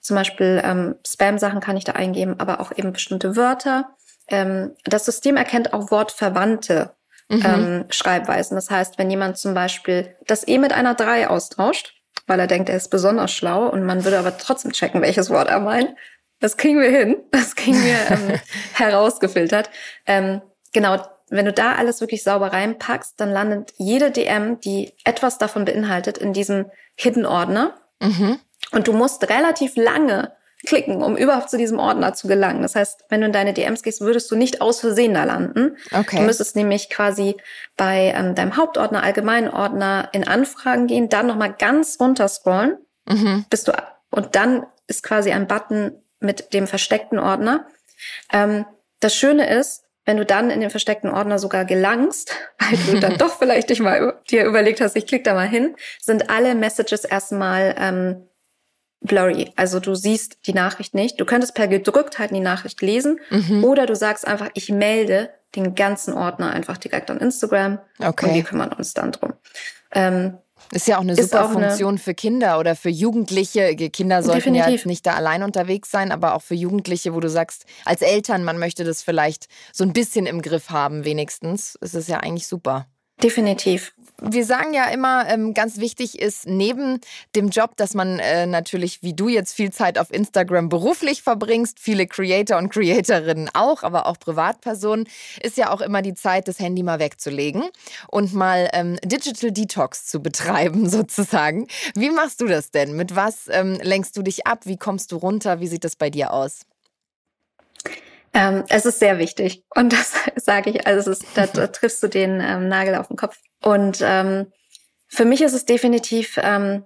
zum Beispiel ähm, Spam-Sachen kann ich da eingeben, aber auch eben bestimmte Wörter. Ähm, das System erkennt auch wortverwandte mhm. ähm, Schreibweisen. Das heißt, wenn jemand zum Beispiel das E mit einer 3 austauscht, weil er denkt, er ist besonders schlau und man würde aber trotzdem checken, welches Wort er meint, das kriegen wir hin. Das kriegen wir ähm, herausgefiltert. Ähm, genau, wenn du da alles wirklich sauber reinpackst, dann landet jede DM, die etwas davon beinhaltet, in diesem Hidden Ordner. Mhm. Und du musst relativ lange klicken, um überhaupt zu diesem Ordner zu gelangen. Das heißt, wenn du in deine DMs gehst, würdest du nicht aus Versehen da landen. Okay. Du müsstest nämlich quasi bei ähm, deinem Hauptordner, allgemeinen Ordner in Anfragen gehen, dann nochmal ganz runter scrollen, mhm. bis du, und dann ist quasi ein Button mit dem versteckten Ordner. Ähm, das Schöne ist, wenn du dann in den versteckten Ordner sogar gelangst, weil du dann doch vielleicht dich mal dir überlegt hast, ich klicke da mal hin, sind alle Messages erstmal ähm, blurry. Also du siehst die Nachricht nicht. Du könntest per gedrückt halt die Nachricht lesen mhm. oder du sagst einfach, ich melde den ganzen Ordner einfach direkt an Instagram okay. und wir kümmern uns dann drum. Ähm, ist ja auch eine super auch Funktion eine für Kinder oder für Jugendliche. Kinder sollten definitiv. ja jetzt nicht da allein unterwegs sein, aber auch für Jugendliche, wo du sagst, als Eltern, man möchte das vielleicht so ein bisschen im Griff haben, wenigstens. Es ist ja eigentlich super. Definitiv wir sagen ja immer, ähm, ganz wichtig ist neben dem Job, dass man äh, natürlich, wie du jetzt viel Zeit auf Instagram beruflich verbringst, viele Creator und Creatorinnen auch, aber auch Privatpersonen, ist ja auch immer die Zeit, das Handy mal wegzulegen und mal ähm, Digital Detox zu betreiben, sozusagen. Wie machst du das denn? Mit was ähm, lenkst du dich ab? Wie kommst du runter? Wie sieht das bei dir aus? Ähm, es ist sehr wichtig. Und das sage ich, also ist, da, da, triffst du den ähm, Nagel auf den Kopf. Und ähm, für mich ist es definitiv ähm,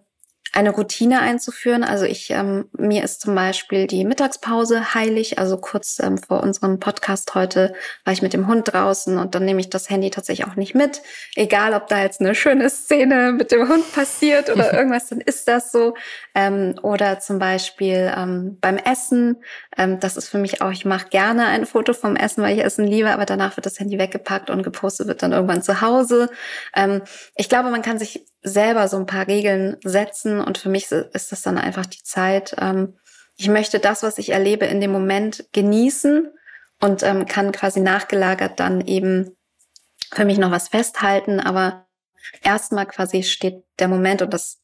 eine Routine einzuführen. Also ich, ähm, mir ist zum Beispiel die Mittagspause heilig. Also kurz ähm, vor unserem Podcast heute war ich mit dem Hund draußen und dann nehme ich das Handy tatsächlich auch nicht mit. Egal, ob da jetzt eine schöne Szene mit dem Hund passiert oder irgendwas, dann ist das so. Ähm, oder zum Beispiel ähm, beim Essen. Ähm, das ist für mich auch, ich mache gerne ein Foto vom Essen, weil ich Essen liebe, aber danach wird das Handy weggepackt und gepostet wird dann irgendwann zu Hause. Ähm, ich glaube, man kann sich selber so ein paar Regeln setzen und für mich ist das dann einfach die Zeit. Ähm, ich möchte das, was ich erlebe, in dem Moment genießen und ähm, kann quasi nachgelagert dann eben für mich noch was festhalten, aber erstmal quasi steht der Moment und das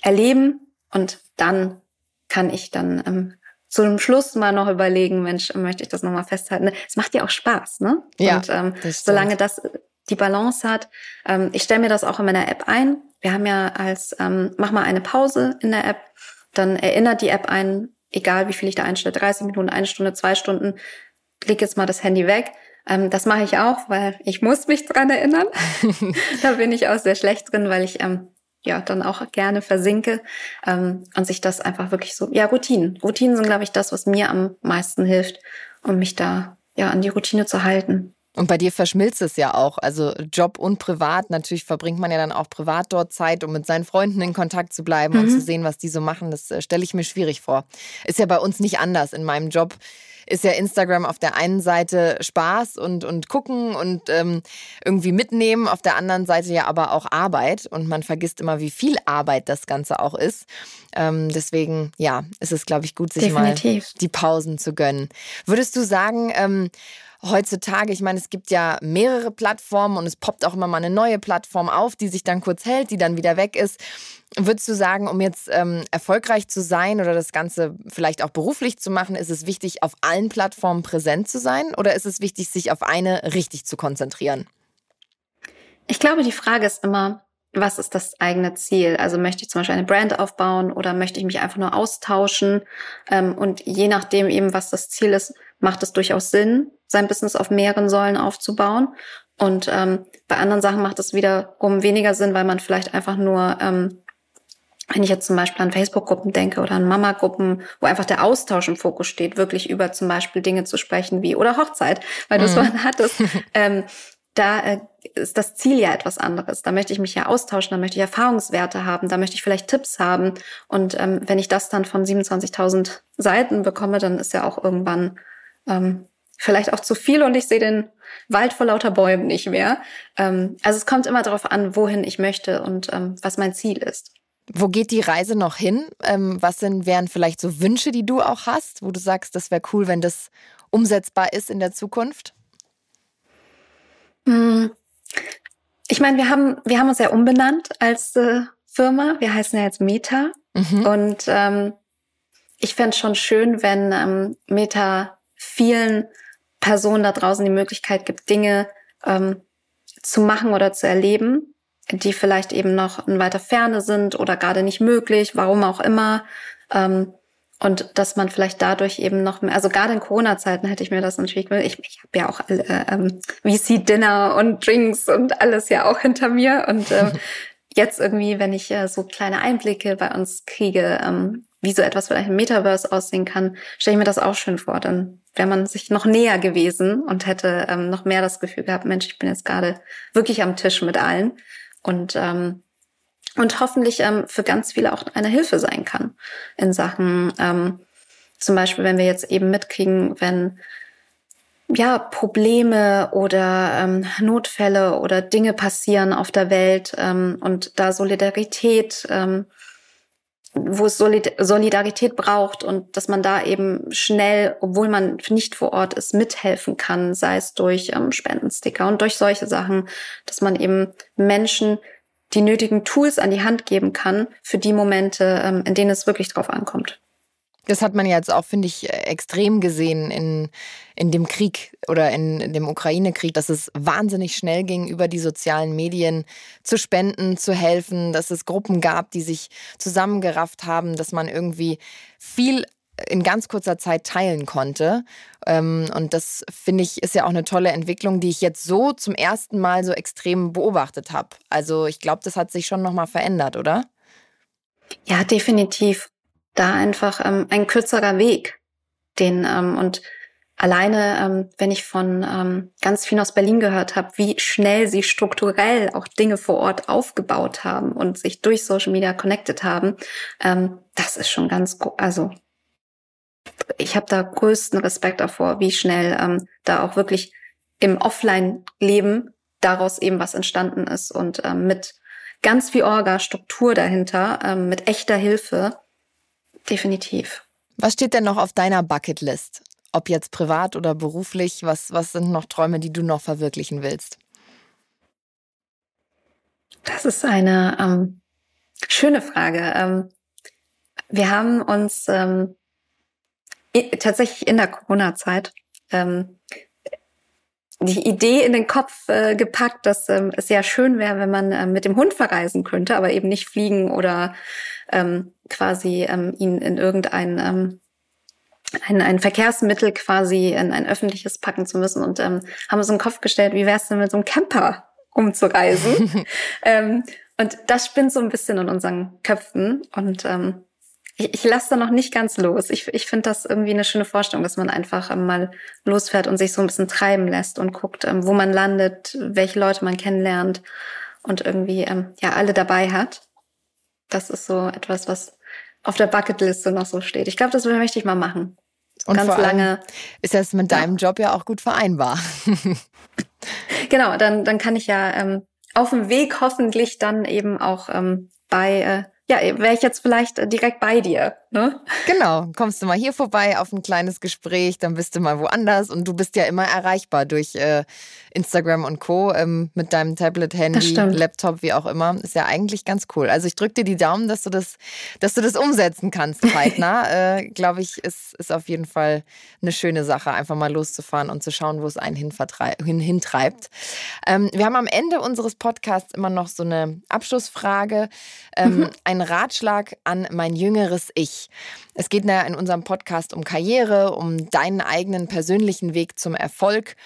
Erleben und dann kann ich dann ähm, zu einem Schluss mal noch überlegen, Mensch, möchte ich das nochmal festhalten. Es macht ja auch Spaß, ne? Ja, und ähm, solange das die Balance hat. Ähm, ich stelle mir das auch in meiner App ein. Wir haben ja als, ähm, mach mal eine Pause in der App, dann erinnert die App ein, egal wie viel ich da einstelle, 30 Minuten, eine Stunde, zwei Stunden, leg jetzt mal das Handy weg. Ähm, das mache ich auch, weil ich muss mich dran erinnern. da bin ich auch sehr schlecht drin, weil ich ähm, ja dann auch gerne versinke ähm, und sich das einfach wirklich so, ja, Routinen. Routinen sind, glaube ich, das, was mir am meisten hilft, um mich da ja an die Routine zu halten. Und bei dir verschmilzt es ja auch. Also Job und Privat. Natürlich verbringt man ja dann auch privat dort Zeit, um mit seinen Freunden in Kontakt zu bleiben mhm. und zu sehen, was die so machen. Das äh, stelle ich mir schwierig vor. Ist ja bei uns nicht anders. In meinem Job ist ja Instagram auf der einen Seite Spaß und, und gucken und ähm, irgendwie mitnehmen, auf der anderen Seite ja aber auch Arbeit. Und man vergisst immer, wie viel Arbeit das Ganze auch ist. Ähm, deswegen, ja, ist es, glaube ich, gut, sich Definitiv. mal die Pausen zu gönnen. Würdest du sagen, ähm, heutzutage, ich meine, es gibt ja mehrere Plattformen und es poppt auch immer mal eine neue Plattform auf, die sich dann kurz hält, die dann wieder weg ist. Würdest du sagen, um jetzt ähm, erfolgreich zu sein oder das Ganze vielleicht auch beruflich zu machen, ist es wichtig, auf allen Plattformen präsent zu sein oder ist es wichtig, sich auf eine richtig zu konzentrieren? Ich glaube, die Frage ist immer, was ist das eigene Ziel? Also möchte ich zum Beispiel eine Brand aufbauen oder möchte ich mich einfach nur austauschen? Ähm, und je nachdem eben, was das Ziel ist, macht es durchaus Sinn, sein Business auf mehreren Säulen aufzubauen. Und ähm, bei anderen Sachen macht es wiederum weniger Sinn, weil man vielleicht einfach nur, ähm, wenn ich jetzt zum Beispiel an Facebook-Gruppen denke oder an Mama-Gruppen, wo einfach der Austausch im Fokus steht, wirklich über zum Beispiel Dinge zu sprechen wie oder Hochzeit, weil du es mhm. vorhin hattest, da äh, ist das Ziel ja etwas anderes. Da möchte ich mich ja austauschen, da möchte ich Erfahrungswerte haben, da möchte ich vielleicht Tipps haben. Und ähm, wenn ich das dann von 27.000 Seiten bekomme, dann ist ja auch irgendwann ähm, vielleicht auch zu viel und ich sehe den Wald vor lauter Bäumen nicht mehr. Ähm, also es kommt immer darauf an, wohin ich möchte und ähm, was mein Ziel ist. Wo geht die Reise noch hin? Ähm, was sind, wären vielleicht so Wünsche, die du auch hast, wo du sagst, das wäre cool, wenn das umsetzbar ist in der Zukunft? Hm. Ich meine, wir haben, wir haben uns ja umbenannt als äh, Firma. Wir heißen ja jetzt Meta. Mhm. Und ähm, ich fände es schon schön, wenn ähm, Meta vielen Personen da draußen die Möglichkeit gibt, Dinge ähm, zu machen oder zu erleben, die vielleicht eben noch in weiter Ferne sind oder gerade nicht möglich, warum auch immer. Ähm, und dass man vielleicht dadurch eben noch mehr, also gerade in Corona-Zeiten hätte ich mir das natürlich, ich, ich habe ja auch äh, ähm, VC-Dinner und Drinks und alles ja auch hinter mir. Und äh, jetzt irgendwie, wenn ich äh, so kleine Einblicke bei uns kriege, ähm, wie so etwas vielleicht im Metaverse aussehen kann, stelle ich mir das auch schön vor. Dann wäre man sich noch näher gewesen und hätte ähm, noch mehr das Gefühl gehabt, Mensch, ich bin jetzt gerade wirklich am Tisch mit allen. Und ähm, und hoffentlich ähm, für ganz viele auch eine Hilfe sein kann in Sachen, ähm, zum Beispiel, wenn wir jetzt eben mitkriegen, wenn ja Probleme oder ähm, Notfälle oder Dinge passieren auf der Welt ähm, und da Solidarität ähm, wo es Solidarität braucht und dass man da eben schnell, obwohl man nicht vor Ort ist, mithelfen kann, sei es durch ähm, Spendensticker und durch solche Sachen, dass man eben Menschen die nötigen Tools an die Hand geben kann für die Momente, ähm, in denen es wirklich drauf ankommt. Das hat man jetzt auch, finde ich, extrem gesehen in, in dem Krieg oder in dem Ukraine-Krieg, dass es wahnsinnig schnell ging, über die sozialen Medien zu spenden, zu helfen, dass es Gruppen gab, die sich zusammengerafft haben, dass man irgendwie viel in ganz kurzer Zeit teilen konnte. Ähm, und das finde ich ist ja auch eine tolle Entwicklung, die ich jetzt so zum ersten Mal so extrem beobachtet habe. Also ich glaube, das hat sich schon nochmal verändert, oder? Ja, definitiv da einfach ähm, ein kürzerer Weg. Den ähm, und alleine, ähm, wenn ich von ähm, ganz vielen aus Berlin gehört habe, wie schnell sie strukturell auch Dinge vor Ort aufgebaut haben und sich durch Social Media connected haben, ähm, das ist schon ganz, also ich habe da größten Respekt davor, wie schnell ähm, da auch wirklich im Offline-Leben daraus eben was entstanden ist und ähm, mit ganz viel Orga, Struktur dahinter, ähm, mit echter Hilfe definitiv. Was steht denn noch auf deiner Bucketlist? Ob jetzt privat oder beruflich, was, was sind noch Träume, die du noch verwirklichen willst? Das ist eine ähm, schöne Frage. Ähm, wir haben uns ähm, tatsächlich in der Corona-Zeit ähm, die Idee in den Kopf äh, gepackt, dass ähm, es sehr schön wäre, wenn man ähm, mit dem Hund verreisen könnte, aber eben nicht fliegen oder ähm, quasi ähm, ihn in irgendein ähm, ein, ein Verkehrsmittel quasi in ein öffentliches packen zu müssen und ähm, haben uns in den Kopf gestellt, wie wär's denn mit so einem Camper umzureisen? ähm, und das spinnt so ein bisschen in unseren Köpfen und ähm, ich, ich lasse da noch nicht ganz los. Ich, ich finde das irgendwie eine schöne Vorstellung, dass man einfach ähm, mal losfährt und sich so ein bisschen treiben lässt und guckt, ähm, wo man landet, welche Leute man kennenlernt und irgendwie ähm, ja alle dabei hat. Das ist so etwas, was auf der Bucketliste noch so steht. Ich glaube, das möchte ich mal machen. Und ganz lange. Ist das mit deinem ja. Job ja auch gut vereinbar? genau, dann, dann kann ich ja ähm, auf dem Weg hoffentlich dann eben auch ähm, bei äh, ja, wäre ich jetzt vielleicht äh, direkt bei dir. Ne? Genau, kommst du mal hier vorbei auf ein kleines Gespräch, dann bist du mal woanders und du bist ja immer erreichbar durch äh, Instagram und Co. Ähm, mit deinem Tablet, Handy, Laptop, wie auch immer. Ist ja eigentlich ganz cool. Also ich drücke dir die Daumen, dass du das, dass du das umsetzen kannst, zeitnah. äh, Glaube ich, ist, ist auf jeden Fall eine schöne Sache, einfach mal loszufahren und zu schauen, wo es einen hin, hintreibt. Ähm, wir haben am Ende unseres Podcasts immer noch so eine Abschlussfrage. Ähm, mhm. Ein Ratschlag an mein jüngeres Ich. Es geht in unserem Podcast um Karriere, um deinen eigenen persönlichen Weg zum Erfolg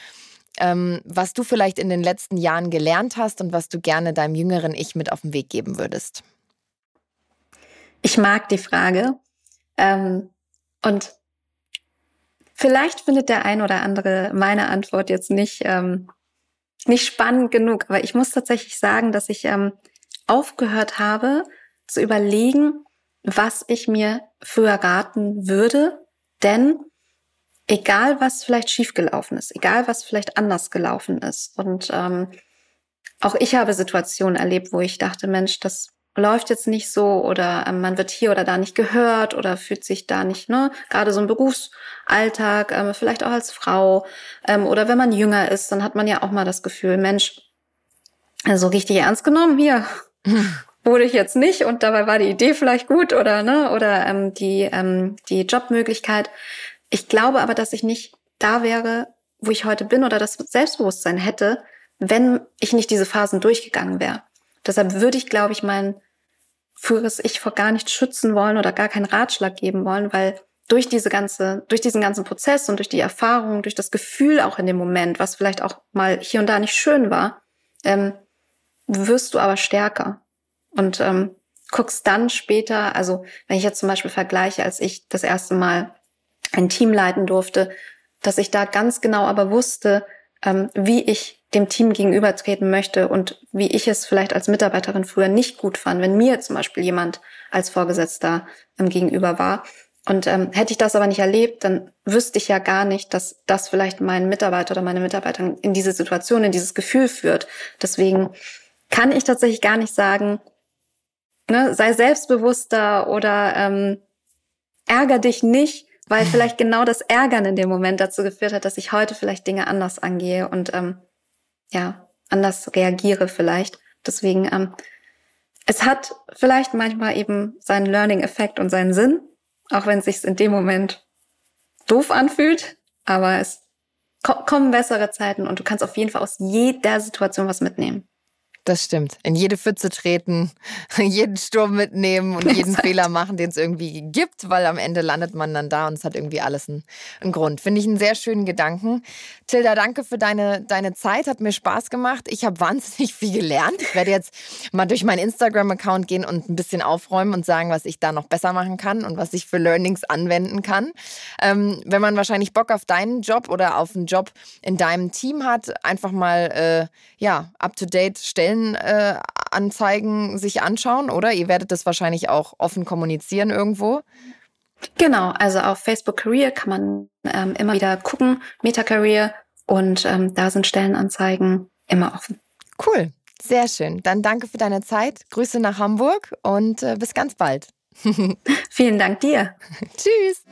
ähm, was du vielleicht in den letzten Jahren gelernt hast und was du gerne deinem jüngeren Ich mit auf den Weg geben würdest? Ich mag die Frage. Ähm, und vielleicht findet der ein oder andere meine Antwort jetzt nicht, ähm, nicht spannend genug. Aber ich muss tatsächlich sagen, dass ich aufgehört habe zu überlegen, was ich mir früher raten würde. Denn egal was vielleicht schiefgelaufen ist, egal was vielleicht anders gelaufen ist. Und ähm, auch ich habe Situationen erlebt, wo ich dachte, Mensch, das läuft jetzt nicht so oder ähm, man wird hier oder da nicht gehört oder fühlt sich da nicht, ne, gerade so ein Berufsalltag, ähm, vielleicht auch als Frau ähm, oder wenn man jünger ist, dann hat man ja auch mal das Gefühl, Mensch, also richtig ernst genommen hier. wurde ich jetzt nicht und dabei war die Idee vielleicht gut oder ne oder ähm, die ähm, die Jobmöglichkeit ich glaube aber, dass ich nicht da wäre, wo ich heute bin oder das Selbstbewusstsein hätte, wenn ich nicht diese Phasen durchgegangen wäre. Deshalb würde ich, glaube ich, mein früheres Ich vor gar nicht schützen wollen oder gar keinen Ratschlag geben wollen, weil durch diese ganze, durch diesen ganzen Prozess und durch die Erfahrung, durch das Gefühl auch in dem Moment, was vielleicht auch mal hier und da nicht schön war, ähm, wirst du aber stärker und ähm, guckst dann später, also wenn ich jetzt zum Beispiel vergleiche, als ich das erste Mal ein Team leiten durfte, dass ich da ganz genau aber wusste, ähm, wie ich dem Team gegenübertreten möchte und wie ich es vielleicht als Mitarbeiterin früher nicht gut fand, wenn mir zum Beispiel jemand als Vorgesetzter ähm, gegenüber war. Und ähm, hätte ich das aber nicht erlebt, dann wüsste ich ja gar nicht, dass das vielleicht meinen Mitarbeiter oder meine Mitarbeiterin in diese Situation, in dieses Gefühl führt. Deswegen kann ich tatsächlich gar nicht sagen, ne, sei selbstbewusster oder ähm, ärger dich nicht, weil vielleicht genau das Ärgern in dem Moment dazu geführt hat, dass ich heute vielleicht Dinge anders angehe und ähm, ja, anders reagiere vielleicht. Deswegen, ähm, es hat vielleicht manchmal eben seinen Learning-Effekt und seinen Sinn, auch wenn es sich in dem Moment doof anfühlt, aber es kommen bessere Zeiten und du kannst auf jeden Fall aus jeder Situation was mitnehmen. Das stimmt. In jede Pfütze treten, jeden Sturm mitnehmen und jeden Fehler machen, den es irgendwie gibt, weil am Ende landet man dann da und es hat irgendwie alles einen, einen Grund. Finde ich einen sehr schönen Gedanken. Tilda, danke für deine, deine Zeit. Hat mir Spaß gemacht. Ich habe wahnsinnig viel gelernt. Ich werde jetzt mal durch meinen Instagram-Account gehen und ein bisschen aufräumen und sagen, was ich da noch besser machen kann und was ich für Learnings anwenden kann. Ähm, wenn man wahrscheinlich Bock auf deinen Job oder auf einen Job in deinem Team hat, einfach mal äh, ja, up-to-date stellen Stellenanzeigen äh, sich anschauen, oder? Ihr werdet das wahrscheinlich auch offen kommunizieren irgendwo. Genau, also auf Facebook Career kann man ähm, immer wieder gucken, Meta Career, und ähm, da sind Stellenanzeigen immer offen. Cool, sehr schön. Dann danke für deine Zeit, Grüße nach Hamburg und äh, bis ganz bald. Vielen Dank dir. Tschüss.